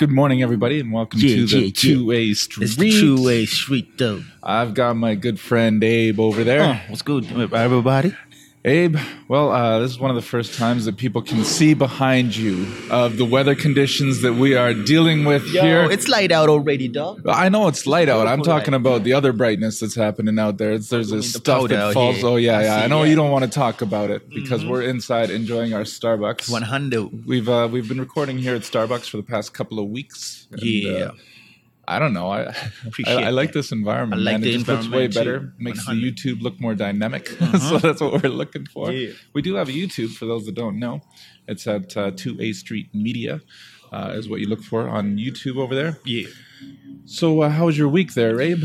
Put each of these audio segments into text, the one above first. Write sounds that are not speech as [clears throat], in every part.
Good morning, everybody, and welcome Yeah, to the yeah, yeah. 2A Street. It's two way street though. I've got my good friend Abe over there. Oh, what's good, everybody? Abe, well, uh, this is one of the first times that people can see behind you of the weather conditions that we are dealing with Yo, here. it's light out already, dog. I know it's light out. I'm talking about the other brightness that's happening out there. It's, there's this the stuff that falls. here. Oh yeah, yeah. I know. Mm-hmm. you don't want to talk about it because we're inside enjoying our Starbucks. One hundred. We've uh, we've been recording here at Starbucks for the past couple of weeks. and, Yeah. uh, I don't know. I [laughs] I, [laughs] Appreciate I like that. this environment. I like man. the it just looks way too. better. Makes the YouTube look more dynamic. [laughs] so that's what we're looking for. Yeah. We do have a YouTube for those that don't know. It's at uh, 2A Street Media. Uh, is what you look for on YouTube over there. Yeah. So, uh, how was your week there, Abe?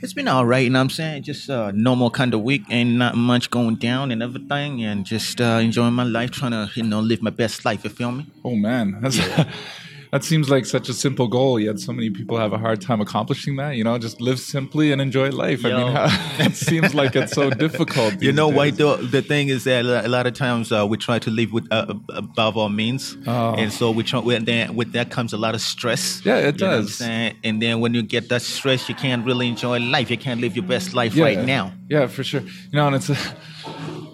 It's been all right, you know what I'm saying? Just a normal kind of week, ain't not much going down and everything, and just uh, enjoying my life, trying to, you know, live my best life, you feel me? Oh man, that's, that seems like such a simple goal. Yet so many people have a hard time accomplishing that. You know, just live simply and enjoy life. I mean, how, [laughs] it seems like it's so [laughs] difficult. You know days. why? Though the thing is that a lot of times uh, we try to live with uh, above our means, Oh. and so we try. With that, with that comes a lot of stress. Yeah, it You know what I'm does. saying? And then when you get that stress, you can't really enjoy life. You can't live your best life Yeah. right now. Yeah, for sure. You know, and it's a,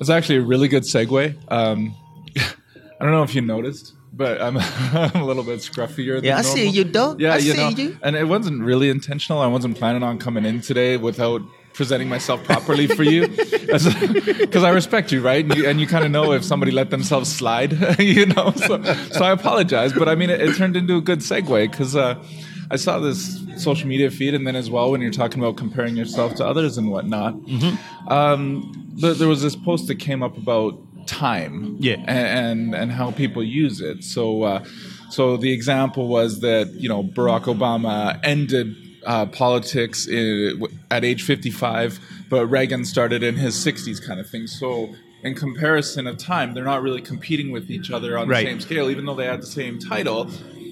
it's actually a really good segue. Um, [laughs] I don't know if you noticed, but I'm, [laughs] I'm a little bit scruffier. Than Yeah, I see you, dog. Yeah, I you see know, you. and it wasn't really intentional. I wasn't planning on coming in today without presenting myself properly for you, [laughs] because I respect you, right? And you, and you kind of know if somebody let themselves slide, [laughs] you know. So, so I apologize, but I mean, it, it turned into a good segue because uh, I saw this social media feed, and then as well when you're talking about comparing yourself to others and whatnot, Mm-hmm. um, th- there was this post that came up about time, Yeah. and and, and how people use it. So, uh, so the example was that you know Barack Obama ended uh, politics in, at age 55, but Reagan started in his 60s, kind of thing. So. In comparison of time, they're not really competing with each other on Right. the same scale, even though they had the same title.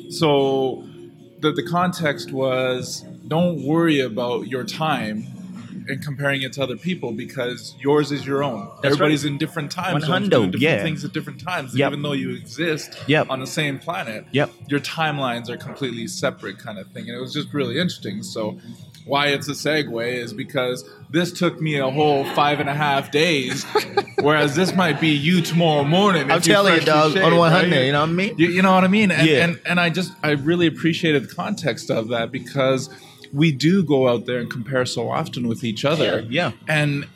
So, the, the context was don't worry about your time and comparing it to other people because yours is your own. That's Everybody's right. in different time One zones doing different yeah. things at different times. Yep. Even though you exist Yep. on the same planet, Yep. your timelines are completely separate, kind of thing. And it was just really interesting. So, why it's a segue is because this took me a whole five and a half days, [laughs] whereas this might be you tomorrow morning. I'm telling you, dog, shaved, on 100, right? you know what I mean? You, you know what I mean? And, Yeah. and and I just I really appreciated the context of that because we do go out there and compare so often with each other. Yeah, yeah. And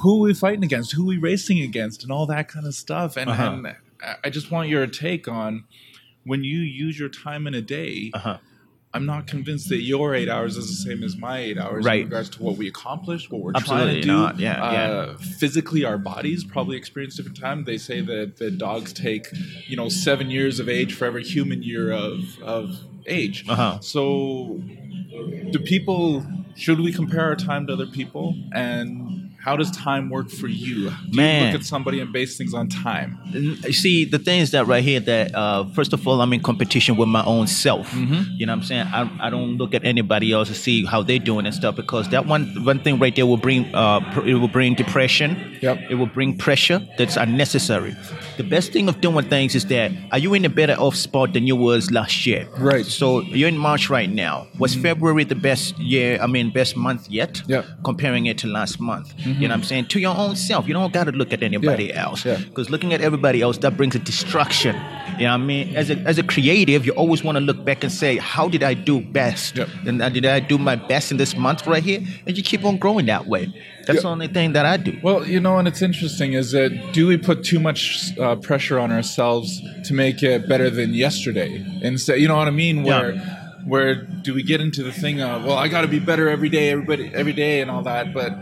who are we fighting against? Who are we racing against? And all that kind of stuff. And, Uh-huh. and I- I just want your take on when you use your time in a day. Uh-huh. I'm not convinced that your eight hours is the same as my eight hours Right. in regards to what we accomplished, what we're Absolutely trying to do. not. Yeah, uh, Physically, our bodies probably experience different time. They say that, that dogs take, you know, seven years of age for every human year of, of age. Uh-huh. So, do people, should we compare our time to other people? And how does time work for you? Do you look at somebody and base things on time? See, the thing is that right here, that uh, first of all, I'm in competition with my own self. Mm-hmm. You know what I'm saying? I, I don't look at anybody else to see how they're doing and stuff because that one one thing right there will bring uh, pr- it will bring depression. Yep. It will bring pressure that's unnecessary. The best thing of doing things is that are you in a better off spot than you was last year? Right. So you're in March right now. Was February the best year? I mean, best month yet? Yep. Comparing it to last month. You know what I'm saying? To your own self. You don't got to look at anybody Yeah. else. Yeah. Because looking at everybody else, that brings a destruction. You know what I mean? As a, as a creative, you always want to look back and say, how did I do best? Yep. And uh, did I do my best in this month right here? And you keep on growing that way. That's the only thing that I do. Well, you know, and it's interesting is that do we put too much uh, pressure on ourselves to make it better than yesterday? Instead, you know what I mean? Where, where do we get into the thing of well, I got to be better every day, everybody, every day, and all that? But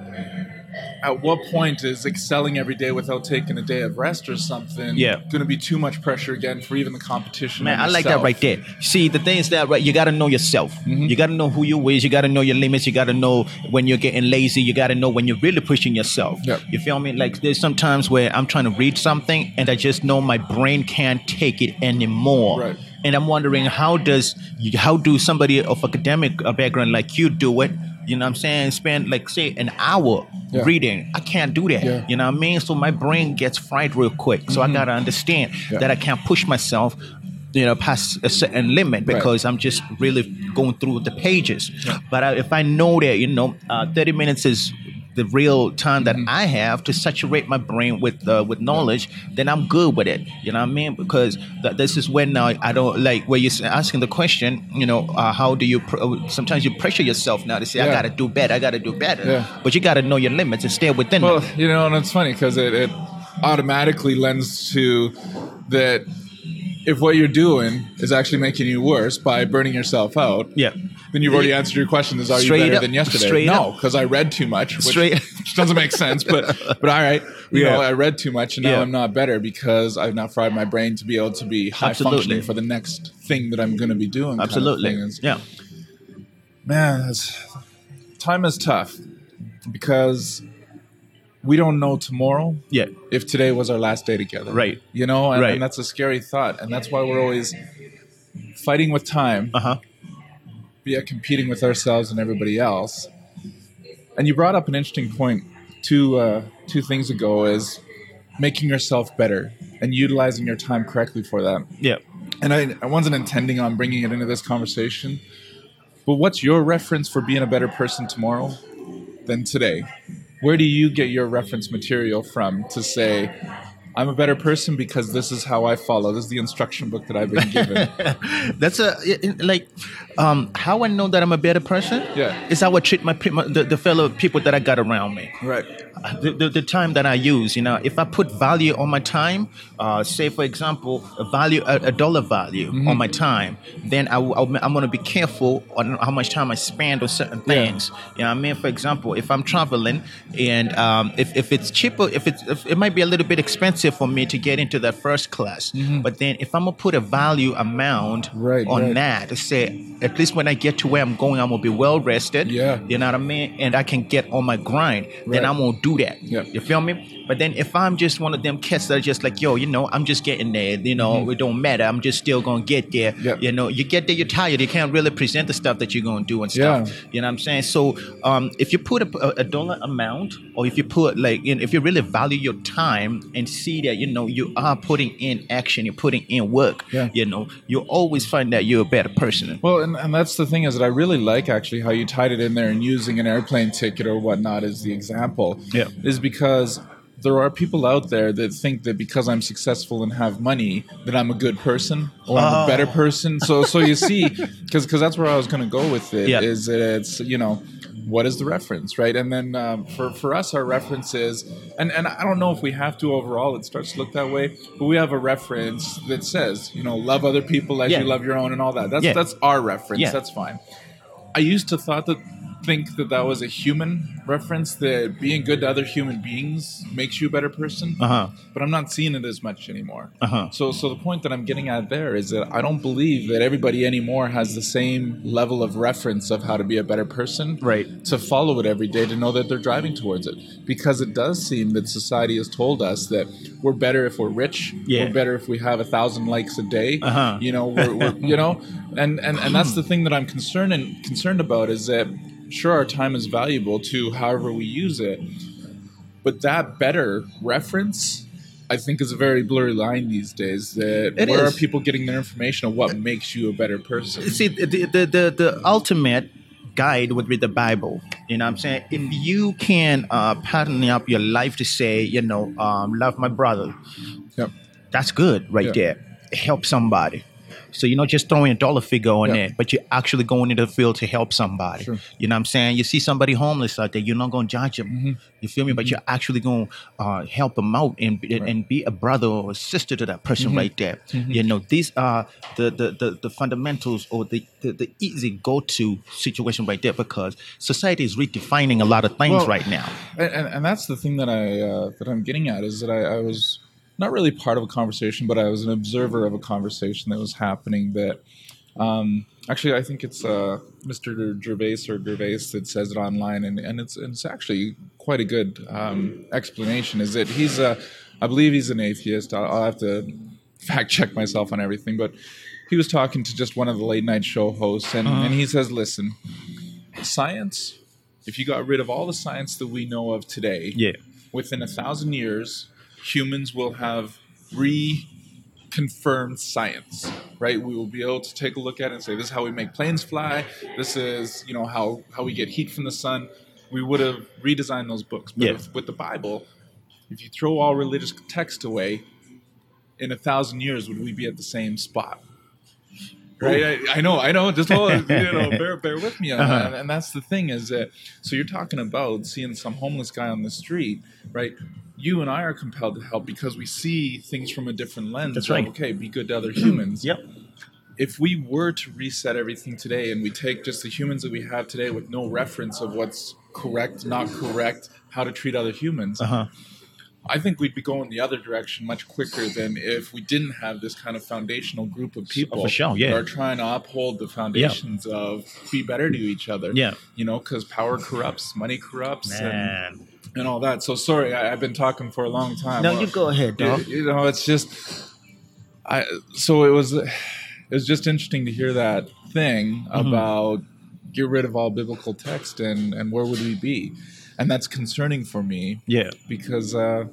at what point is excelling every day without taking a day of rest or something? Yeah. going to be too much pressure again for even the competition? Man, I like that right there. See, the thing is that right, you got to know yourself. Mm-hmm. You got to know who you is. You got to know your limits. You got to know when you're getting lazy. You got to know when you're really pushing yourself. Yep. You feel me? Like there's sometimes where I'm trying to read something and I just know my brain can't take it anymore. Right. And I'm wondering how does how do somebody of academic background like you do it? You know what I'm saying? Spend like say an hour Yeah. reading. I can't do that. Yeah. You know what I mean? So my brain gets fried real quick. So I gotta understand Mm-hmm. Yeah. that I can't push myself you know past a certain limit because I'm just really going through the pages. But I, if I know that you know uh, 30 minutes is the real time that Mm-hmm. I have to saturate my brain with uh, with knowledge, then I'm good with it. You know what I mean? Because th- this is when uh, I don't like where you're asking the question. You know, uh, how do you? Pr- sometimes you pressure yourself now to say, "I got to do better. I got to do better." Yeah. But you got to know your limits and stay within Well, them. you know, and it's funny because it, it automatically lends to that if what you're doing is actually making you worse by burning yourself out, Yeah. then you've already answered your question: Is are Straight you better up- than yesterday? no, because I read too much, which, Straight- [laughs] which doesn't make sense. But [laughs] but all right, you Yeah. know, I read too much, and now Yeah. I'm not better because I've not fried my brain to be able to be high Absolutely. functioning for the next thing that I'm going to be doing. kind of Absolutely. Yeah. man, time is tough because we don't know tomorrow Yeah. if today was our last day together. Right. You know, and, Right. and that's a scary thought. And that's why we're always fighting with time, Uh huh. via competing with ourselves and everybody else. And you brought up an interesting point two uh, two things ago is making yourself better and utilizing your time correctly for that. Yeah. And I, I wasn't intending on bringing it into this conversation, but what's your reference for being a better person tomorrow than today? Where do you get your reference material from to say, I'm a better person because this is how I follow? This is the instruction book that I've been given. [laughs] That's a like um, how I know that I'm a better person. Yeah. is how I treat my, my the, the fellow people that I got around me. right. The, the, the time that I use, you know, if I put value on my time, uh, say for example, a value, a, a dollar value Mm-hmm. on my time, then I, I, am going to be careful on how much time I spend on certain Yeah. things. You know, what I mean, for example, if I'm traveling and um, if, if it's cheaper, if it's if it might be a little bit expensive for me to get into that first class, but then if I'm gonna put a value amount Mm-hmm. Right, on right. that to say at least when I get to where I'm going, I'm gonna be well rested. Yeah. You know what I mean? And I can get on my grind. Then I'm gonna do that. Yeah. You feel me? But then if I'm just one of them cats that are just like, yo, you know, I'm just getting there. You know, it don't matter. I'm just still gonna get there. Mm-hmm. Yep. You know, you get there, you're tired. You can't really present the stuff that you're gonna do and stuff. Yeah. You know what I'm saying? So um, if you put a, a, a dollar amount, or if you put like, you know, if you really value your time and see that you know you are putting in action, you're putting in work. Yeah. You know, you'll always find that you're a better person. Well, and, and that's the thing is that I really like actually how you tied it in there and using an airplane ticket or whatnot as the example. Yeah. Is because there are people out there that think that because I'm successful and have money that I'm a good person or I'm a Oh. better person. So so you see, [laughs] because that's where I was going to go with it. Is Yeah. that it's you know what is the reference, right? And then um, for for us, our reference is, and and I don't know if we have to overall. It starts to look that way, but we have a reference that says, you know, love other people as Yeah. you love your own, and all that. That's Yeah. that's our reference. That's fine. I used to thought that think that that was a human reference that being good to other human beings makes you a better person. Uh huh. But I'm not seeing it as much anymore. Uh-huh. So so the point that I'm getting at there is that I don't believe that everybody anymore has the same level of reference of how to be a better person. Right. To follow it every day to know that they're driving towards it. Because it does seem that society has told us that we're better if we're rich. Yeah. We're better if we have a thousand likes a day. Uh-huh. You know, we're, we're you know, and, and and that's the thing that I'm concerned and concerned about is that sure our time is valuable to however we use it, but that better reference. I think is a very blurry line these days. That It where is. are people getting their information of what makes you a better person? See, the, the, the, the ultimate guide would be the Bible. You know what I'm saying? If you can uh, pattern up your life to say, you know, um, love my brother, Yep. that's good right Yeah. there. Help somebody. So you're not just throwing a dollar figure on Yeah. there, but you're actually going into the field to help somebody. Sure. You know what I'm saying? You see somebody homeless out there, you're not going to judge them. Mm-hmm. You feel me? But you're actually going to uh, help them out and, and be a brother or a sister to that person Mm-hmm. right there. You know, these are the, the, the, the fundamentals or the, the, the easy go to situation right there because society is redefining a lot of things Well, right now. and, and, and that's the thing that I uh, that I'm getting at is that I, I was not really part of a conversation, but I was an observer of a conversation that was happening. That um, actually, I think it's uh, Mr. Gervais or Gervais that says it online, and, and it's it's actually quite a good um, explanation. Is that he's a, I believe he's an atheist. I'll, I'll have to fact check myself on everything, but he was talking to just one of the late night show hosts, and, and he says, "Listen, science." If you got rid of all the science that we know of today, Yeah. within a thousand years, humans will have reconfirmed science, right? We will be able to take a look at it and say, this is how we make planes fly. This is, you know, how, how we get heat from the sun. We would have redesigned those books. But Yeah. with, with the Bible, if you throw all religious text away, in a thousand years, would we be at the same spot? Right, I, I know, I know. Just hold, you know, [laughs] bear, bear with me on Uh-huh. that. And that's the thing is that. So you're talking about seeing some homeless guy on the street, right? You and I are compelled to help because we see things from a different lens. That's right. Okay, be good to other humans. Yep. If we were to reset everything today and we take just the humans that we have today with no reference of what's correct, not correct, how to treat other humans, Uh huh. I think we'd be going the other direction much quicker than if we didn't have this kind of foundational group of people for sure, yeah. that are trying to uphold the foundations of be better to each other. Yeah. You know, because power corrupts, money corrupts, Man. and all that. So sorry, I, I've been talking for a long time. No, Uh, you go ahead, you, dog. you know, it's just, I. So it was, it was just interesting to hear that thing Mm-hmm. about get rid of all biblical text and and where would we be, and that's concerning for me Yeah. because uh,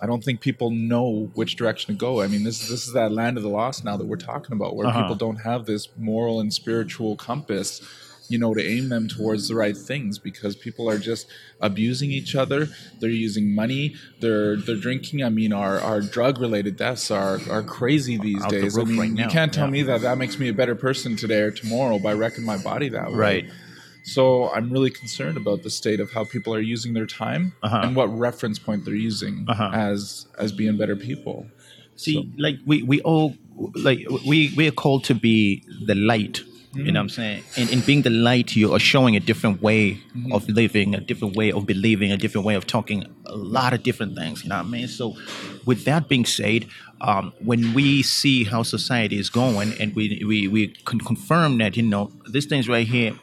I don't think people know which direction to go. I mean, this this is that land of the lost now that we're talking about, where Uh-huh. people don't have this moral and spiritual compass, you know, to aim them towards the right things because people are just abusing each other. They're using money. They're they're drinking. I mean, our our drug related deaths are are crazy these Out the days. I mean, right you can't tell Yeah. me that that makes me a better person today or tomorrow by wrecking my body that way. Right. So I'm really concerned about the state of how people are using their time Uh-huh. and what reference point they're using Uh-huh. as as being better people. See, like we we all like we we are called to be the light. You know what I'm saying? And in being the light, you are showing a different way of living, a different way of believing, a different way of talking, a lot of different things. You know what I mean? So, with that being said, um, when we see how society is going, and we we we can confirm that you know these things right here,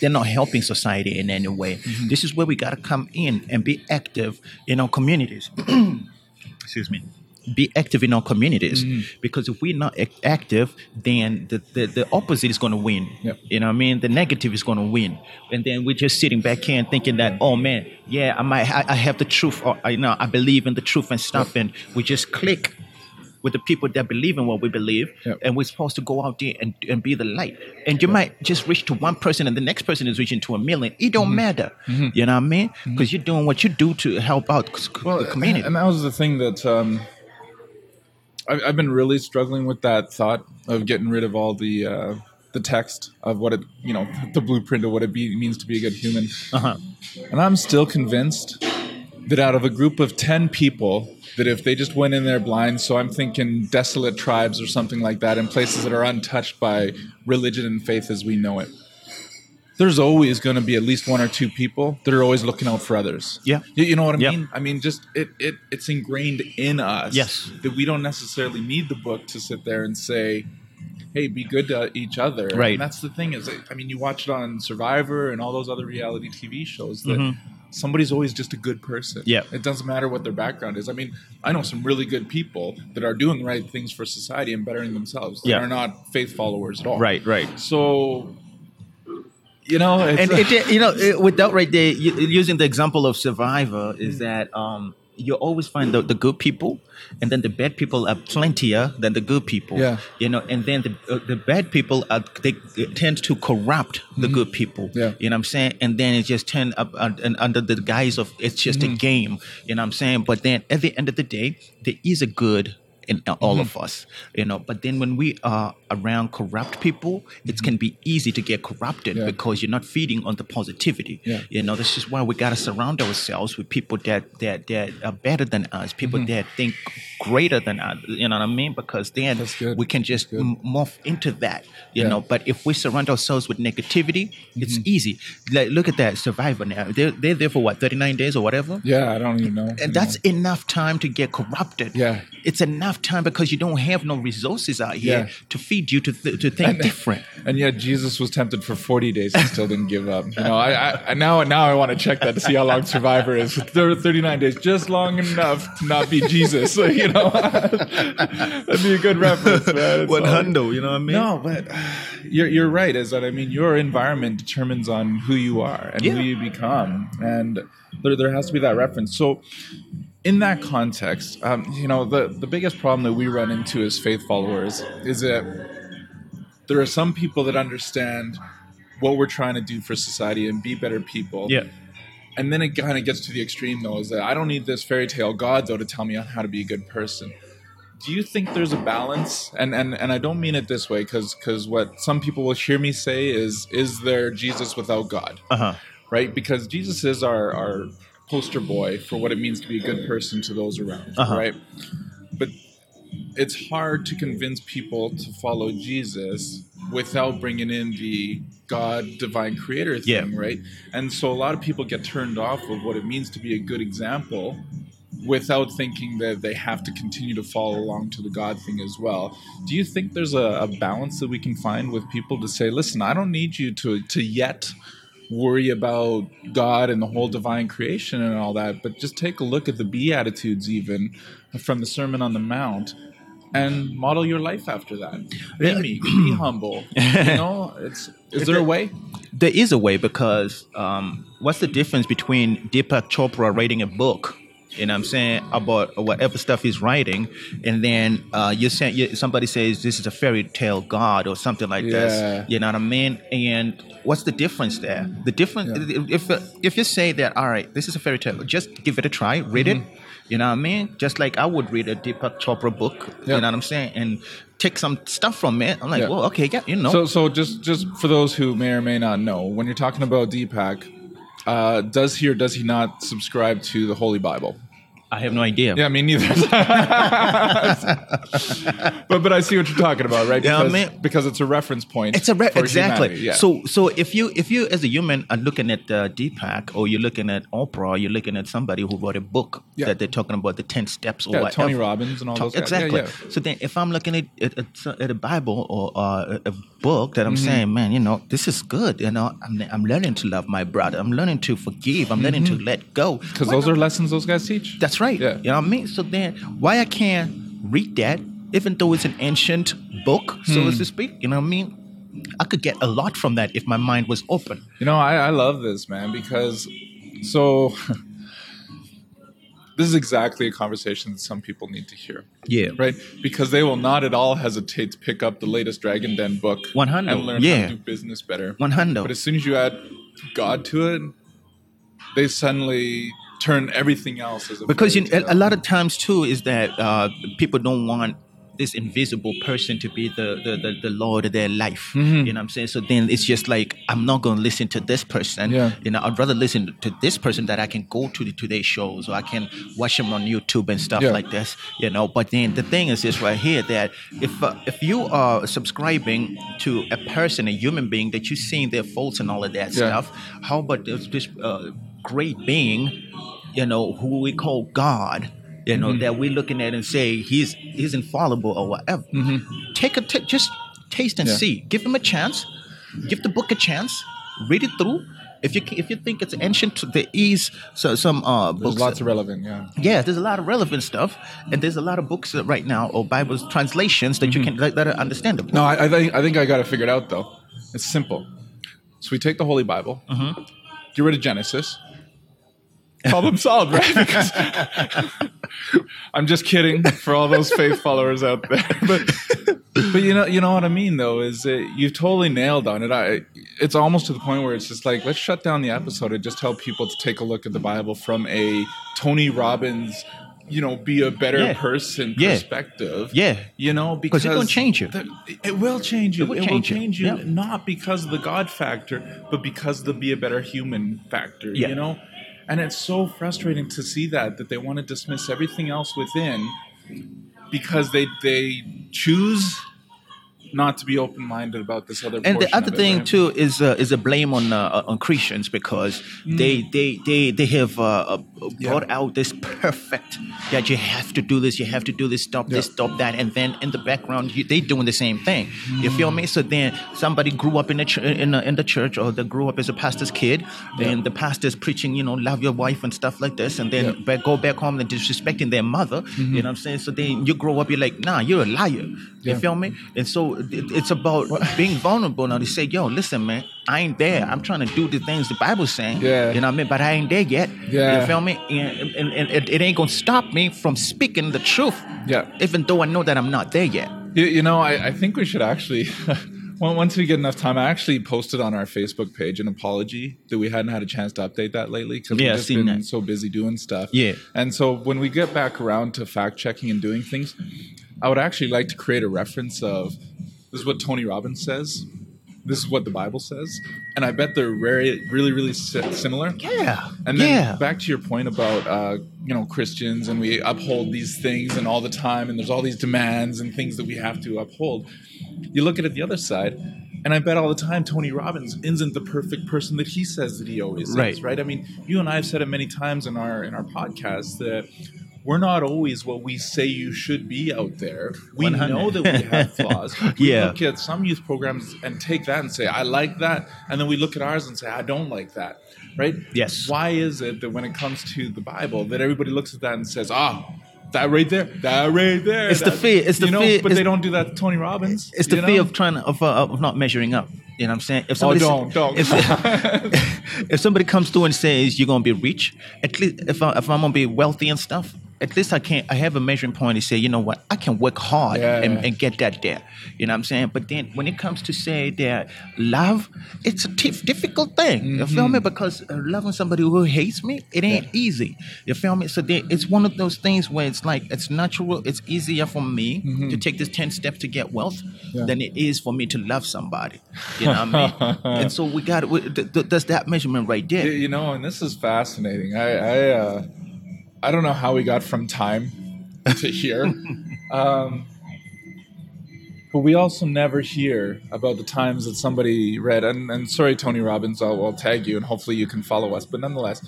they're not helping society in any way. This is where we gotta come in and be active in our communities. [clears throat] Excuse me be active in our communities. Mm-hmm. Because if we're not active then the, the, the opposite is going to win. Yep. you know what i mean? The negative is going to win. And then we're just sitting back here and thinking that oh man yeah i might i, I have the truth or i know i believe in the truth and stuff. And we just click with the people that believe in what we believe. Yep. and we're supposed to go out there and, and be the light. And you might just reach to one person and the next person is reaching to a million. It don't mm-hmm. matter. Mm-hmm. You know what i mean? Because you're doing what you do to help out c- the community. and that was the thing that um, I, I've been really struggling with that thought of getting rid of all the uh, the text of what it you know the blueprint of what it be, means to be a good human. uh-huh And I'm still convinced that out of a group of 10 people, that if they just went in there blind, so I'm thinking desolate tribes or something like that, in places that are untouched by religion and faith as we know it, there's always going to be at least one or two people that are always looking out for others. Yeah. You, you know what I mean? I mean, just it, it it's ingrained in us Yes. that we don't necessarily need the book to sit there and say, hey, be good to each other. Right. And that's the thing is, I mean, you watch it on Survivor and all those other reality TV shows that somebody's always just a good person. Mm-hmm. Yeah. It doesn't matter what their background is. I mean, I know some really good people that are doing the right things for society and bettering themselves. Yeah. Are not faith followers at all. Right, right. So, you know, And it, you know, it, with that right there, you, using the example of Survivor, is that um, you always find the, the good people, and then the bad people are plentier than the good people. Yeah. You know, and then the uh, the bad people are they tend to corrupt the good people. Mm-hmm. Yeah. You know what I'm saying? And then it just turned up uh, and under the guise of it's just Mm-hmm. a game. You know what I'm saying? But then at the end of the day, there is a good in all Mm-hmm. of us, you know. But then when we are around corrupt people, it can be easy to get corrupted Mm-hmm. Yeah. because you're not feeding on the positivity. Yeah. You know, this is why we gotta surround ourselves with people that that that are better than us, people that think greater than us. You know what I mean? Because then Mm-hmm. We can just m- morph into that. You Yeah. know, but if we surround ourselves with negativity, it's Mm-hmm. easy. Like, look at that survivor now. They're they're there for what 39 days or whatever. yeah, I don't even know. And that's enough time to get corrupted. Yeah. It's enough time because you don't have no resources out here Yeah. to feed you to, th- to think different. And yet Jesus was tempted for 40 days and still didn't give up. You know, I, I I- now now I want to check that to see how long Survivor is. 39 days, just long enough to not be Jesus. [laughs] you know, [laughs] that'd be a good reference, man. It's all- you know what I mean? No, but uh, you're you're right. Is that I mean, your environment determines on who you are and Yeah. who you become, and there there has to be that reference. So in that context, um, you know, the, the biggest problem that we run into as faith followers is that there are some people that understand what we're trying to do for society and be better people. Yeah. And then it kind of gets to the extreme, though, is that I don't need this fairy tale God, though, to tell me how to be a good person. Do you think there's a balance? And and, and I don't mean it this way, because because what some people will hear me say is, is there Jesus without God? Uh huh. Right? Because Jesus is our, our poster boy for what it means to be a good person to those around, Uh-huh. right? But it's hard to convince people to follow Jesus without bringing in the God divine creator thing, Yeah. right? And so a lot of people get turned off of what it means to be a good example without thinking that they have to continue to follow along to the God thing as well. Do you think there's a, a balance that we can find with people to say, listen, I don't need you to to yet worry about God and the whole divine creation and all that, but just take a look at the Beatitudes even from the Sermon on the Mount and model your life after that. Be meek, be [clears throat] humble. You know, it's is there a way? There is a way because um, what's the difference between Deepak Chopra writing a book, you know what I'm saying, about whatever stuff he's writing, and then uh, you're saying you, somebody says this is a fairy tale god or something like Yeah. this, you know what I mean? And what's the difference there? The difference, if if you say that, all right, this is a fairy tale, just give it a try, read it. You know what I mean? Just like I would read a Deepak Chopra book, Yeah. you know what I'm saying, and take some stuff from it. I'm like, Yeah. well, okay, yeah, you know. So, so just just for those who may or may not know, when you're talking about Deepak, uh, does he or does he not subscribe to the Holy Bible? I have no idea. Yeah, me neither. [laughs] but but I see what you're talking about, right? Yeah, Because, because it's a reference point. It's a re- exactly. yeah. So so if you if you as a human are looking at uh, Deepak or you're looking at Oprah, or you're looking at somebody who wrote a book Yeah. that they're talking about the ten steps or Yeah, whatever. Tony Robbins and all those guys. Exactly. So then if I'm looking at at, at, a Bible or uh, a book that I'm Mm-hmm. saying, man, you know, this is good. You know, I'm I'm learning to love my brother. I'm learning to forgive. I'm learning to let go. because those not? are lessons those guys teach. That's right. Yeah. You know what I mean? So then why I can't read that, even though it's an ancient book, so Hmm. to speak, you know what I mean? I could get a lot from that if my mind was open. You know, I, I love this, man, because so [laughs] this is exactly a conversation that some people need to hear. Yeah. Right? Because they will not at all hesitate to pick up the latest Dragon Den book 100, and learn how yeah. to do business better. One hundred. But as soon as you add God to it, they suddenly turn everything else as a because you, a, lot of times too is that uh, people don't want this invisible person to be the the, the, the lord of their life Mm-hmm. you know what i'm saying so then it's just like i'm not going to listen to this person Yeah. you know i'd rather listen to this person that i can go to the today shows or i can watch them on youtube and stuff Yeah. like this you know but then the thing is this right here that if uh, if you are subscribing to a person a human being that you're seeing their faults and all of that Yeah. stuff how about this, this uh, great being you know, who we call God, you know, that we're looking at and say he's he's infallible or whatever. Take a t- just taste and Yeah. see. Give him a chance. Give the book a chance. Read it through. If you if you think it's ancient, there is so, some uh, There's books. lots of relevant, yeah. yeah, there's a lot of relevant stuff, and there's a lot of books right now or Bible translations that you can that, that are understandable. No, I, I think I think I got it figured out though. It's simple. So we take the Holy Bible, Mm-hmm. get rid of Genesis. Problem solved, right? Because [laughs] I'm just kidding for all those faith followers out there, [laughs] but but you know you know what I mean though is that you've totally nailed on it. I it's almost to the point where it's just like let's shut down the episode and just tell people to take a look at the Bible from a Tony Robbins, you know, be a better Yeah. person Yeah. perspective. Yeah. you know because it's gonna change you. the- it will change you. It will It will change you. you, Yeah. not because of the God factor, but because of the be a better human factor. Yeah. You know, and it's so frustrating to see that that they want to dismiss everything else within because they they choose not to be open minded about this other. and the other of it, thing right? too is uh, is a blame on uh, on Christians because they they they they have uh, uh, brought Yeah. out this perfect that you have to do this, you have to do this, stop this, stop that, and then in the background you, they doing the same thing. You feel me? So then somebody grew up in the ch- in the, in the church or they grew up as a pastor's kid, and the pastor's preaching, you know, love your wife and stuff like this, and then Yeah. back, go back home and disrespecting their mother. You know what I'm saying? So then you grow up, you're like, nah, you're a liar. You feel me? And so it's about being vulnerable. Now they say, "Yo, listen, man, I ain't there. I'm trying to do the things the Bible's saying. Yeah. you know what I mean. But I ain't there yet. Yeah. you feel me? And, and, and it, it ain't gonna stop me from speaking the truth. Yeah. even though I know that I'm not there yet. You, you know, I, I think we should actually, [laughs] once we get enough time, I actually posted on our Facebook page an apology that we hadn't had a chance to update that lately because Yeah, we've just been that. so busy doing stuff. Yeah. And so when we get back around to fact checking and doing things, I would actually like to create a reference of this is what Tony Robbins says. This is what the Bible says, and I bet they're very, really, really similar. Yeah, And then yeah, back to your point about uh, you know Christians and we uphold these things and all the time and there's all these demands and things that we have to uphold. You look at it the other side, and I bet all the time Tony Robbins isn't the perfect person that he says that he always is. Right. Right. I mean, you and I have said it many times in our in our podcast that we're not always what we say you should be out there. We 100. know that we have [laughs] flaws. We Yeah. look at some youth programs and take that and say, I like that. And then we look at ours and say, I don't like that. Right? Yes. Why is it that when it comes to the Bible, that everybody looks at that and says, ah, that right there, that right there. It's the that-" fear- it's the you know, fear- But they don't do that to Tony Robbins. It's the you fear of trying to, of, uh, of not measuring up. You know what I'm saying? If Oh, somebody don't, don't. If, [laughs] [laughs] if somebody comes through and says you're gonna be rich, at least if, I, if I'm gonna be wealthy and stuff, at least I can't. I have a measuring point to say, you know what, I can work hard Yeah. and, and get that there. You know what I'm saying? But then when it comes to say that love, it's a difficult thing. You feel Mm-hmm. me? Because uh, loving somebody who hates me, it ain't easy. You feel me? So then it's one of those things where it's like it's natural. It's easier for me to take this ten steps to get wealth Mm-hmm. Yeah. than it is for me to love somebody. You know what I mean? [laughs] and so we got th- th- that's that measurement right there. You know, and this is fascinating. I I, uh, I don't know how we got from time to here, [laughs] um, but we also never hear about the times that somebody read. And, and sorry, Tony Robbins, I'll, I'll tag you, and hopefully you can follow us. But nonetheless,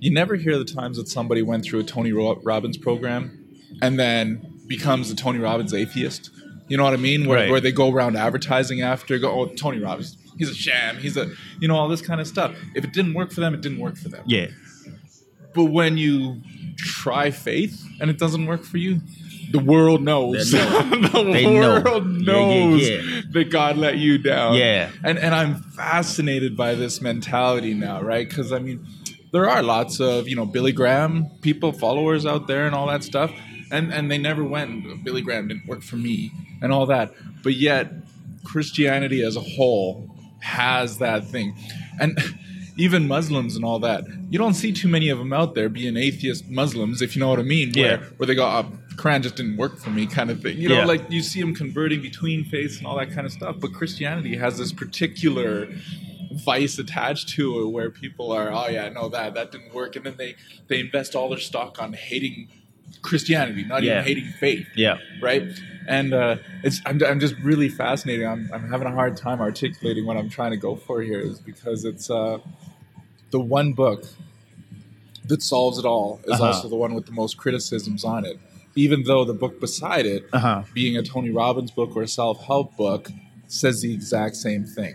you never hear the times that somebody went through a Tony Robbins program and then becomes a Tony Robbins atheist. You know what I mean? Where, Right. where they go around advertising after, go, oh, Tony Robbins, he's a sham, he's a, you know, all this kind of stuff. If it didn't work for them, it didn't work for them. Yeah. But when you try faith and it doesn't work for you, the world knows. Know. [laughs] the They know. world Yeah, yeah, knows yeah. that God let you down. Yeah. And and I'm fascinated by this mentality now, right? Because I mean, there are lots of you know Billy Graham people, followers out there, and all that stuff, and and they never went. Billy Graham didn't work for me, and all that. But yet, Christianity as a whole has that thing, and. Even Muslims and all that, you don't see too many of them out there being atheist Muslims, if you know what I mean. Where, Yeah. where they go, oh, Quran just didn't work for me, kind of thing. You know, Yeah. like you see them converting between faiths and all that kind of stuff. But Christianity has this particular vice attached to it where people are, oh yeah, no, that that didn't work, and then they they invest all their stock on hating Christianity, not Yeah. even hating faith Yeah. right? And uh, it's I'm, I'm just really fascinating. I'm, I'm having a hard time articulating what I'm trying to go for here, is because it's uh, the one book that solves it all is Uh-huh. also the one with the most criticisms on it. Even though the book beside it, Uh-huh. being a Tony Robbins book or a self help book, says the exact same thing.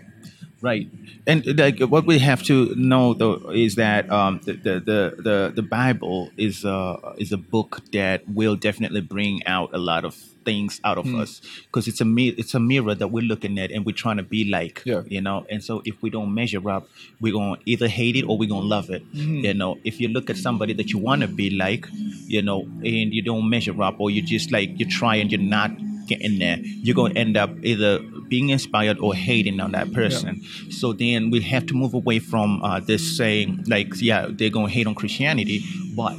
Right. And like what we have to know though is that um, the, the, the, the, the Bible is a, is a book that will definitely bring out a lot of things out of Hmm. us because it's a it's a mirror that we're looking at and we're trying to be like Yeah. you know and so if we don't measure up we're going to either hate it or we're going to love it Hmm. you know if you look at somebody that you want to be like you know and you don't measure up or you just like you try and you're not getting there you're going to end up either being inspired or hating on that person. So then we have to move away from uh, this saying like yeah they're going to hate on christianity but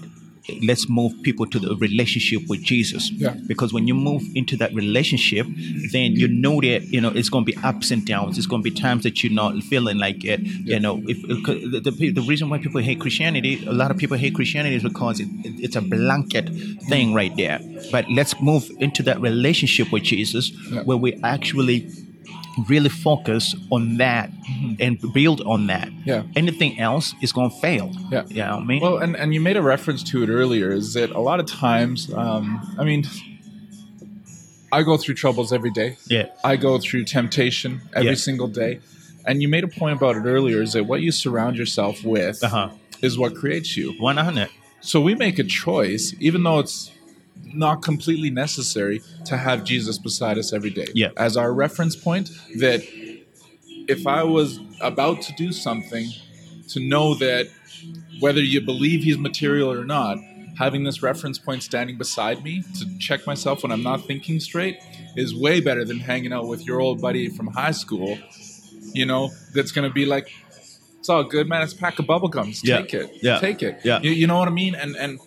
let's move people to the relationship with jesus. Yeah. because when you move into that relationship then you know that you know it's going to be ups and downs. It's going to be times that you're not feeling like it you know. If, uh, if the, the, the reason why people hate christianity a lot of people hate christianity is because it, it, it's a blanket thing right there. But let's move into that relationship with jesus Yeah. where we actually really focus on that and build on that Yeah. anything else is going to fail Yeah. you know i mean Well, and, and you made a reference to it earlier, is that a lot of times, um, I mean, I go through troubles every day. yeah I go through temptation every Yeah. single day. And you made a point about it earlier is that what you surround yourself with uh-huh is what creates you. 100 So we make a choice, even though it's not completely necessary to have Jesus beside us every day Yeah. as our reference point. That if I was about to do something, to know that whether you believe he's material or not, having this reference point standing beside me to check myself when I'm not thinking straight is way better than hanging out with your old buddy from high school. You know, that's gonna be like, it's all good, man. It's a pack of bubble gums. Yeah. Take it. Yeah. Take it. Yeah. You, you know what I mean? And and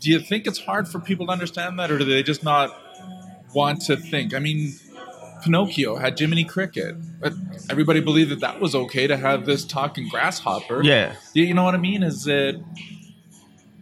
do you think it's hard for people to understand that, or do they just not want to think? I mean, Pinocchio had Jiminy Cricket, but everybody believed that that was okay to have this talking grasshopper. Yeah. You, know what I mean? Is it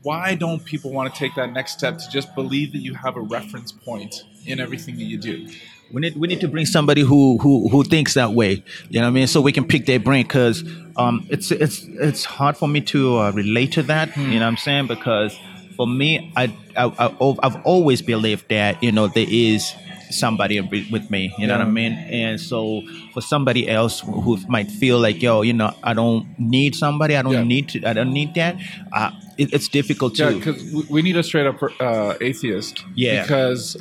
why don't people want to take that next step to just believe that you have a reference point in everything that you do? We need we need to bring somebody who who who thinks that way. You know what I mean? So we can pick their brain because um, it's it's it's hard for me to uh, relate to that. Hmm. You know what I'm saying? Because for me, I, I, I I've always believed that you know there is somebody with me. You know what I mean? And so for somebody else who might feel like yo, you know, I don't need somebody. I don't Yeah. need to. I don't need that. Uh, it, it's difficult too. Yeah, because we, we need a straight up uh, atheist. Yeah. Because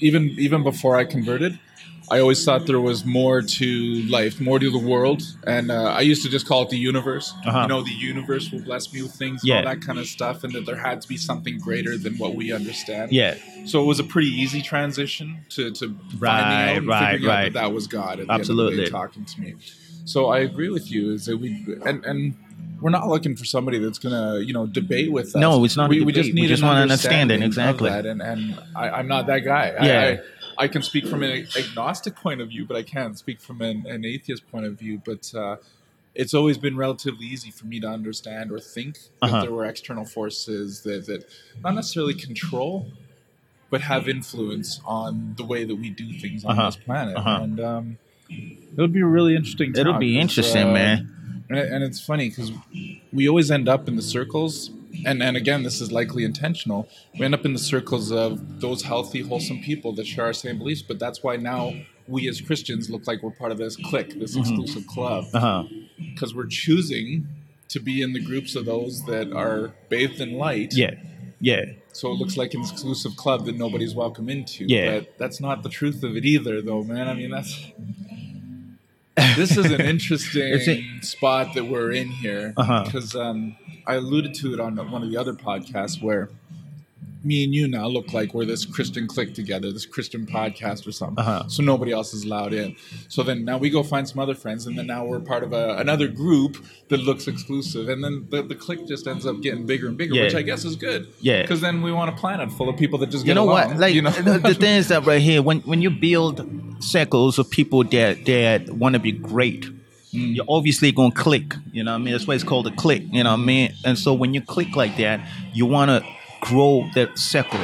even even before I converted, I always thought there was more to life, more to the world, and uh, I used to just call it the universe. Uh-huh. You know, the universe will bless me with things, Yeah. all that kind of stuff, and that there had to be something greater than what we understand. yeah. So it was a pretty easy transition to to Right, finding out and right, figuring out that that was God. Absolutely. end of the day, talking to me. So I agree with you. Is that we and and. We're not looking for somebody that's gonna, you know, debate with us. No, it's not We, we just We just an want an understand it exactly. and and I, I'm not that guy. Yeah. I, I, can speak from an agnostic point of view, but I can't speak from an, an atheist point of view. But uh, it's always been relatively easy for me to understand or think Uh-huh. that there were external forces that, that not necessarily control, but have influence on the way that we do things on Uh-huh. this planet. Uh-huh. And um, it'll be a really interesting. It'll be interesting, uh, man. and, it- and it's funny because we always end up in the circles, and, and again, this is likely intentional. We end up in the circles of those healthy, wholesome people that share our same beliefs. But that's why now we as Christians look like we're part of this clique, this exclusive club, Uh huh. because we're choosing to be in the groups of those that are bathed in light. Yeah. Yeah. So it looks like an exclusive club that nobody's welcome into. Yeah. But that's not the truth of it either, though, man. I mean, that's. This is an [laughs] interesting spot that we're in here Uh-huh. because um, I alluded to it on one of the other podcasts where me and you now look like we're this Christian clique together, this Christian podcast or something. Uh-huh. So nobody else is allowed in. So then now we go find some other friends, and then now we're part of a, another group that looks exclusive, and then the, the clique just ends up getting bigger and bigger, Yeah. which I guess is good. Yeah. Because then we want a planet full of people that just get You know along, what? Like you know? the, the thing is [laughs] that right here, when when you build circles of people that that want to be great, Mm. you're obviously gonna click. You know what I mean? That's why it's called a click. You know what I mean? And so when you click like that, you want to grow that circle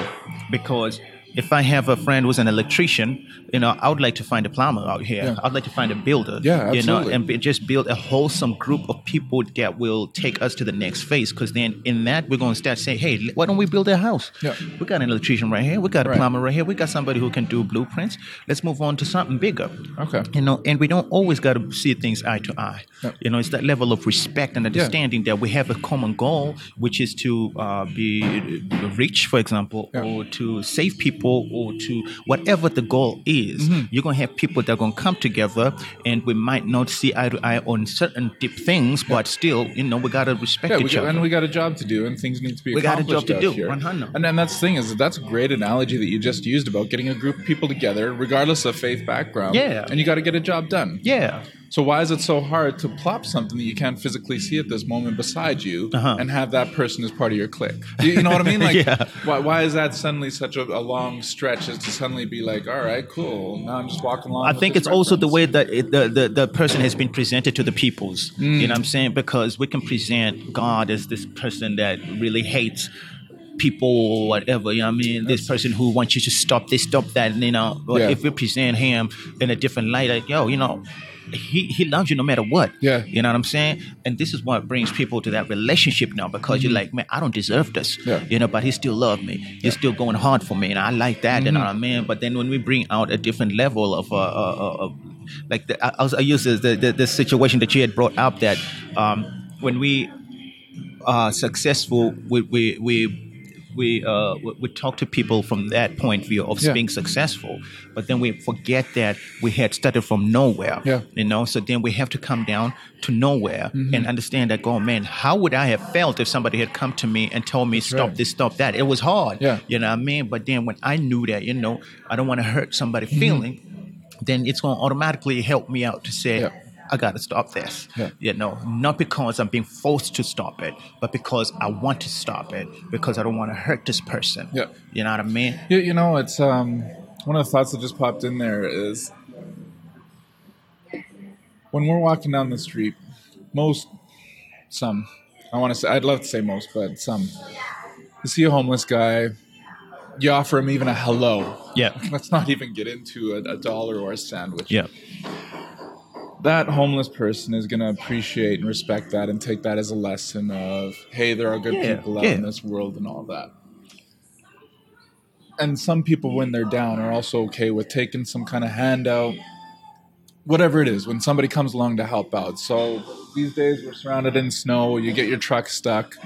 because. If I have a friend who's an electrician, you know, I would like to find a plumber out here. Yeah. I'd like to find a builder. Yeah, You know, and be, just build a wholesome group of people that will take us to the next phase. Because then in that, we're going to start saying, hey, why don't we build a house? Yeah. We got an electrician right here. We got a Right. plumber right here. We got somebody who can do blueprints. Let's move on to something bigger. Okay. You know, and we don't always got to see things eye to eye. Yeah. You know, it's that level of respect and understanding that we have a common goal, which is to uh, be rich, for example, or to save people, or to whatever the goal is. Mm-hmm. You're gonna have people that are gonna come together, and we might not see eye to eye on certain deep things, but still, you know, we gotta respect Yeah, we each got, other. and we got a job to do, and things need to be We got a job to do, here. 100. And then that's the thing is that that's a great analogy that you just used about getting a group of people together, regardless of faith background. Yeah. and you got to get a job done. yeah. So why is it so hard to plop something that you can't physically see at this moment beside you Uh-huh. and have that person as part of your clique? You, you know what I mean? [laughs] Like, Yeah. why, why is that suddenly such a, a long stretch? as to suddenly be like, all right, cool. Now I'm just walking along. I think it's also the way that it, the, the the person has been presented to the peoples. Mm. You know what I'm saying? Because we can present God as this person that really hates people or whatever. You know what I mean? This person who wants you to stop this, stop that. You know, but Yeah. if we present him in a different light, like, yo, you know, he, he loves you no matter what. Yeah. You know what I'm saying? And this is what brings people to that relationship now because you're like, man, I don't deserve this. Mm-hmm. Yeah. You know, but he still loved me. He's still going hard for me. And I like that. You know Mm-hmm. what I mean? But then when we bring out a different level of, uh, uh, uh, like, the, I, I was, I use the, the, the situation that you had brought up that um, when we are successful, we, we, we we uh, we, we talk to people from that point of view of Yeah. being successful, but then we forget that we had started from nowhere. Yeah. Mm-hmm. You know, so then we have to come down to nowhere and understand that. Oh man, how would I have felt if somebody had come to me and told me stop right. this, stop that? It was hard. Yeah. You know what I mean? But then when I knew that, you know, I don't want to hurt somebody Mm-hmm. feeling, then it's going to automatically help me out to say. Yeah. I gotta stop this. Yeah. You know, not because I'm being forced to stop it, but because I want to stop it because I don't want to hurt this person. Yeah. You know what I mean? You, you know, it's um, one of the thoughts that just popped in there is when we're walking down the street, most, some, I want to say, I'd love to say most, but some, you see a homeless guy, you offer him even a hello. Yeah. [laughs] Let's not even get into a, a dollar or a sandwich. Yeah. That homeless person is going to appreciate and respect that and take that as a lesson of, hey, there are good Yeah, people out yeah. in this world and all that. And some people, when they're down, are also okay with taking some kind of handout, whatever it is, when somebody comes along to help out. So these days, we're surrounded in snow, you get your truck stuck,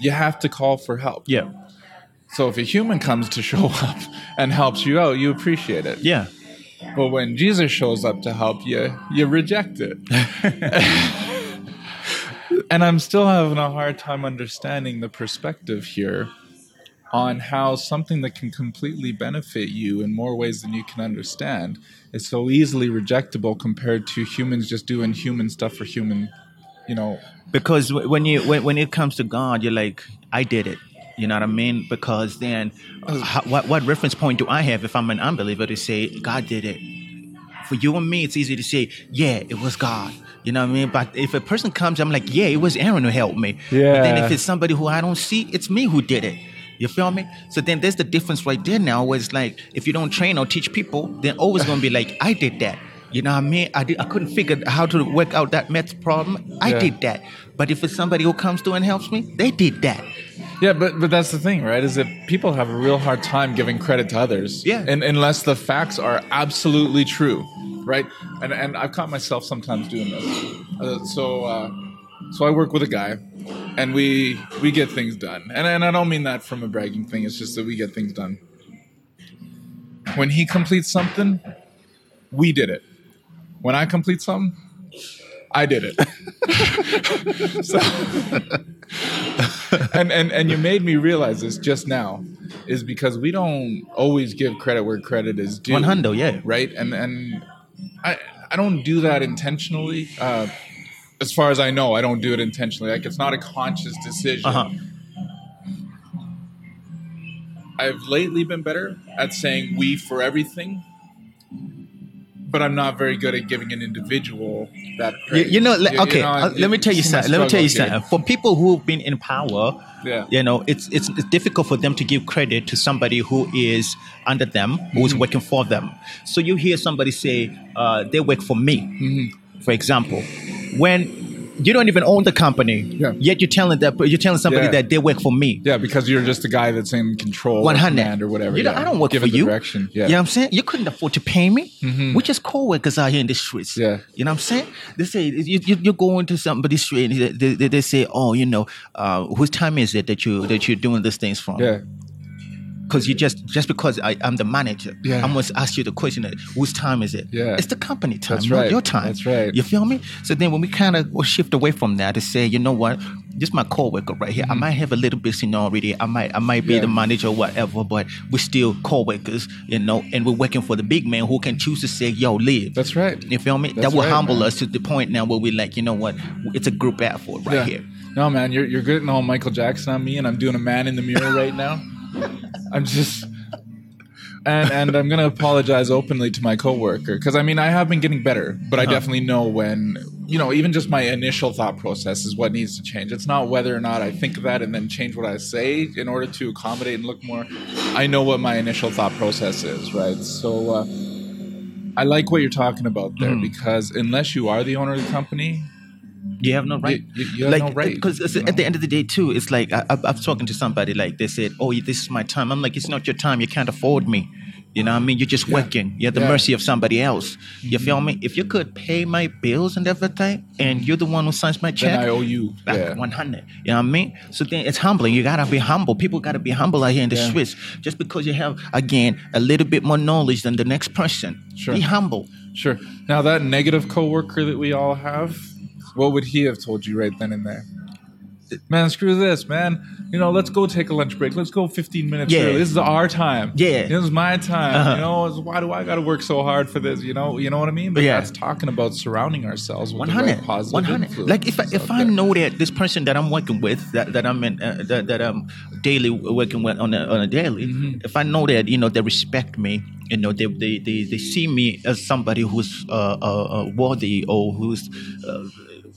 you have to call for help. Yeah. So if a human comes to show [laughs] up and helps you out, you appreciate it. Yeah. But when Jesus shows up to help you, you reject it. [laughs] and I'm still having a hard time understanding the perspective here on how something that can completely benefit you in more ways than you can understand is so easily rejectable compared to humans just doing human stuff for human, you know. Because when you when, when it comes to God, you're like, I did it. You know what I mean? Because then, oh. how, what what reference point do I have if I'm an unbeliever to say God did it? For you and me, it's easy to say, yeah, it was God. You know what I mean? But if a person comes, I'm like, yeah, it was Aaron who helped me. But then if it's somebody who I don't see, it's me who did it. You feel me? So then there's the difference right there now where it's like if you don't train or teach people, then always gonna be like, I did that. You know what I mean? I did I couldn't figure how to work out that math problem. I Yeah. did that. But if it's somebody who comes through and helps me, they did that. Yeah, but but that's the thing, right? Is that people have a real hard time giving credit to others, Yeah. and unless the facts are absolutely true, right? And and I've caught myself sometimes doing this. Uh, so uh, so I work with a guy, and we we get things done, and and I don't mean that from a bragging thing. It's just that we get things done. When he completes something, we did it. When I complete something, I did it. [laughs] so, and, and and you made me realize this just now is because we don't always give credit where credit is due. One hundo, yeah. Right? And and I I don't do that intentionally. Uh, as far as I know, I don't do it intentionally. Like it's not a conscious decision. Uh-huh. I've lately been better at saying we for everything, but I'm not very good at giving an individual that. You, you know, le- You- you okay. know, uh, let me tell you something. Let me tell you something. For people who've been in power, Yeah. you know, it's, it's it's difficult for them to give credit to somebody who is under them, who's Mm-hmm. working for them. So you hear somebody say, uh, "They work for me," Mm-hmm. for example, when you don't even own the company, Yeah. yet you're telling that you're telling somebody Yeah. that they work for me. Yeah, because you're just the guy that's in control, One or hundred command or whatever. You know, yeah. I don't work Given for you. Direction. Yeah. You know what I'm saying? You couldn't afford to pay me. We're just co-workers out here in the streets. Yeah. You know what I'm saying? They say you, you, you go into somebody's street and they, they, they say, oh, you know, uh, whose time is it that you that you're doing these things from? yeah. Because you just just because I, I'm the manager, Yeah. I must ask you the question: Whose time is it? Yeah. It's the company time, That's not right. your time. That's right. You feel me? So then when we kind of shift away from that to say, you know what, this is my coworker right here. I might have a little bit seniority. I might I might be Mm-hmm. Yeah. the manager or whatever, but we're still coworkers, you know, and we're working for the big man who can choose to say, yo, leave. That's right. You feel me? That's that will right, humble man. us to the point now where we're like, you know what, it's a group effort right yeah. here. No, man, you're you're getting all Michael Jackson on me, and I'm doing a man in the mirror right now. [laughs] I'm just. And, and I'm gonna apologize openly to my coworker because I mean I have been getting better, but I Uh-huh. definitely know when you know even just my initial thought process is what needs to change. It's not whether or not I think of that and then change what I say in order to accommodate and look more. I know what my initial thought process is, right? So uh, I like what you're talking about there Mm-hmm. because unless you are the owner of the company, You have no mm, right. you, you have like, no right. Because you at the end of the day, too, it's like I, I, I've spoken to somebody like they said, "Oh, this is my time." I'm like, "It's not your time. You can't afford me." You know what I mean? You're just working. You're at the Yeah. mercy of somebody else. You feel mm-hmm. me? If you could pay my bills and everything, and you're the one who signs my check, Then I owe you. back Yeah. 100. You know what I mean? So then it's humbling. You gotta be humble. People gotta be humble out here in the Yeah. streets. Just because you have, again, a little bit more knowledge than the next person. Sure. Be humble. Sure. Now that negative coworker that we all have, what would he have told you right then and there? Man, screw this, man. You know, let's go take a lunch break. Let's go 15 minutes Yeah. early. This is our time. Yeah. This is my time. Uh-huh. You know, why do I got to work so hard for this? You know, you know what I mean? But Yeah. that's talking about surrounding ourselves with the 100 right positive 100 influence like if I, if I know that this person that I'm working with that, that I'm in uh, that, that I'm daily working with on a, on a daily Mm-hmm. if I know that you know they respect me you know they they, they, they see me as somebody who's uh, uh, uh, worthy or who's uh,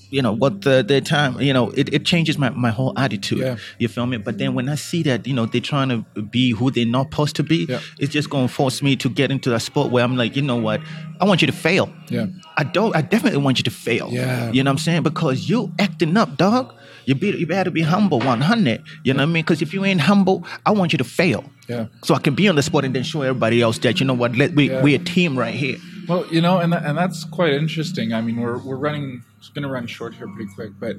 you know what the, the time you know it, it changes my, my whole attitude Yeah. you feel me but then when I see that you know they're trying to be who they're not supposed to be Yeah. it's just going to force me to get into that spot where I'm like you know what I want you to fail Yeah. I don't. I definitely want you to fail. Yeah. You know what I'm saying? Because you acting up, dog. You be you better be humble, 100. You know what I mean? Because if you ain't humble, I want you to fail. Yeah. So I can be on the spot and then show everybody else that you know what, let we Yeah. we a team right here. Well, you know, and that, and that's quite interesting. I mean, we're we're running. It's going to run short here pretty quick, but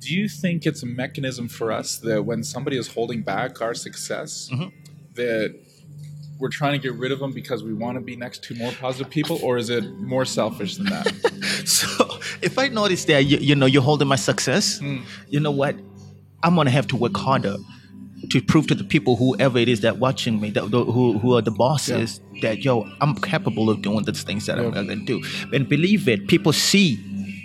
do you think it's a mechanism for us that when somebody is holding back our success, Mhm. that we're trying to get rid of them because we want to be next to more positive people, or is it more selfish than that? [laughs] So if I notice that you, you know you're holding my success, Hmm. you know what? I'm gonna have to work harder to prove to the people, whoever it is that watching me, that who who are the bosses, that yo, I'm capable of doing the things that I'm gonna do. And believe it, people see.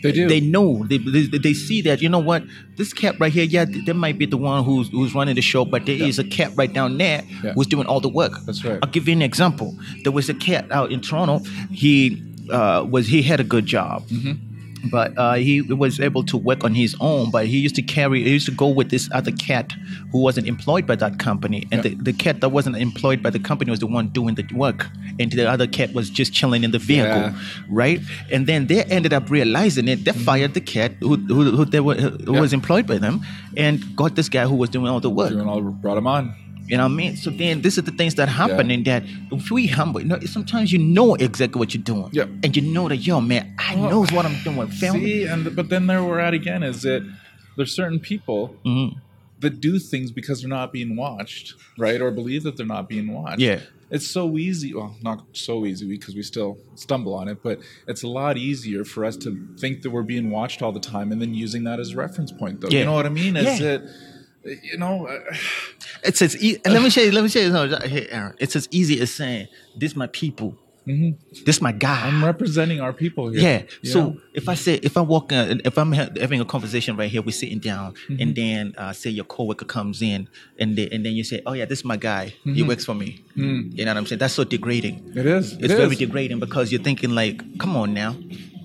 They do. They know. They, they, they see that. You know what? This cat right here, yeah, there might be the one who's who's running the show, but there is Yeah. a cat right down there Yeah. who's doing all the work. That's right. I'll give you an example. There was a cat out in Toronto. He uh, was he had a good job. Mm-hmm. But uh, he was able to work on his own. But he used to carry, he used to go with this other cat who wasn't employed by that company. And Yeah. the, the cat that wasn't employed by the company was the one doing the work. And the other cat was just chilling in the vehicle, Yeah. right? And then they ended up realizing it. They fired the cat who, who, who, they were, who Yeah. was employed by them and got this guy who was doing all the work. Doing all brought him on. You know what I mean? So then this is the things that happen Yeah. in that if we humble, you know, sometimes you know exactly what you're doing. Yeah. And you know that, yo, man, I Well, knows what I'm doing. Feel? See, and but then there we're at again. Is that there's certain people Mhm. that do things because they're not being watched, right? Or believe that they're not being watched. Yeah. It's so easy. Well, not so easy because we still stumble on it, but it's a lot easier for us to think that we're being watched all the time and then using that as a reference point, though. Yeah. You know what I mean? Is Yeah. it, you know, uh, [sighs] It's as e- and let me show you. Let me show you. No, hey, Aaron. It's as easy as saying, "This my people. This my guy." I'm representing our people here. yeah. you So if I say, if I'm walking, if I'm ha- having a conversation right here, we're sitting down, Mm-hmm. and then uh, say your coworker comes in, and they, and then you say, "Oh yeah, this is my guy. He works for me." You know what I'm saying? That's so degrading. Mm-hmm. It is. It's it very is. degrading because you're thinking like, "Come on now,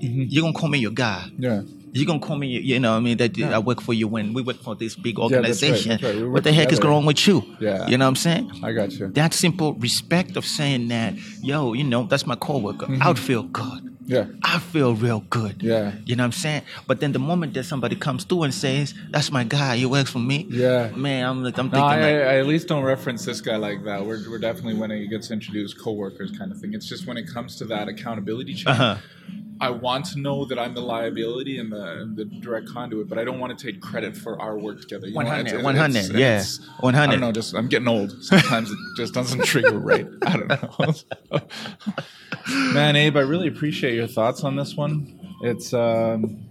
you're gonna call me your guy." Yeah. You're gonna call me, you know, what I mean, that I work for you when we work for this big that's right, organization. that's right. What the heck is together. wrong with you? Yeah. You know what I'm saying? I got you. That simple respect of saying that, yo, you know, that's my coworker. I would feel good. Yeah. I feel real good. Mm-hmm. Yeah. You know what I'm saying? But then the moment that somebody comes through and says, that's my guy, he works for me. Yeah. Man, I'm like, I'm No, thinking I, like, I at least don't reference this guy like that. We're, we're definitely when it gets introduced, coworkers kind of thing. It's just when it comes to that accountability chain, Uh-huh. I want to know that I'm the liability and the, and the direct conduit, but I don't want to take credit for our work together. You know, 100, it's- 100, it's- yeah, it's- 100. I don't know. Just I'm getting old. Sometimes it just doesn't trigger right. I don't know. [laughs] Man, Abe, I really appreciate your thoughts on this one. It's um,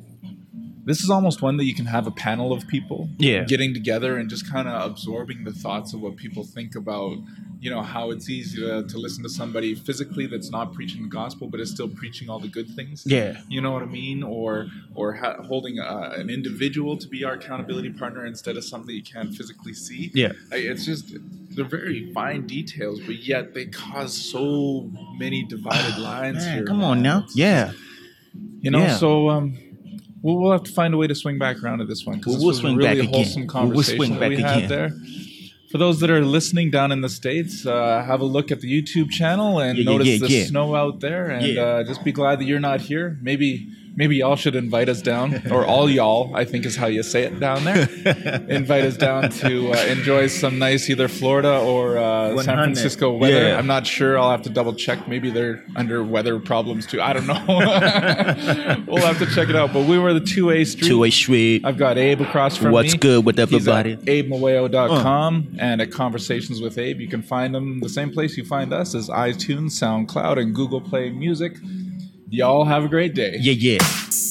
this is almost one that you can have a panel of people Yeah. getting together and just kind of absorbing the thoughts of what people think about you know how it's easy to, to listen to somebody physically that's not preaching the gospel but is still preaching all the good things Yeah. you know what i mean or or ha- holding a, an individual to be our accountability partner instead of something you can't physically see Yeah. I- it's just they're very fine details but yet they cause so many divided [sighs] lines man, here come on now. Yeah. you know, Yeah. so um, we'll, we'll have to find a way to swing back around to this one because We'll- we'll was swing a really back again. wholesome We'll- we'll conversation swing that back we again. had there. For those that are listening down in the states, uh, have a look at the YouTube channel and Yeah, notice yeah, the yeah. snow out there, and uh, just be glad that you're not here. Maybe maybe y'all should invite us down, or all y'all, I think is how you say it down there. [laughs] invite us down to uh, enjoy some nice either Florida or uh, San Francisco weather. Yeah. I'm not sure. I'll have to double check. Maybe they're under weather problems too. I don't know. [laughs] we'll have to check it out. But we were the 2A Street. Two way street. I've got Abe across from What's me. good with He's everybody? at abemaweo.com and at Conversations with Abe. You can find him the same place you find us as iTunes, SoundCloud, and Google Play Music. Y'all have a great day. Yeah, yeah.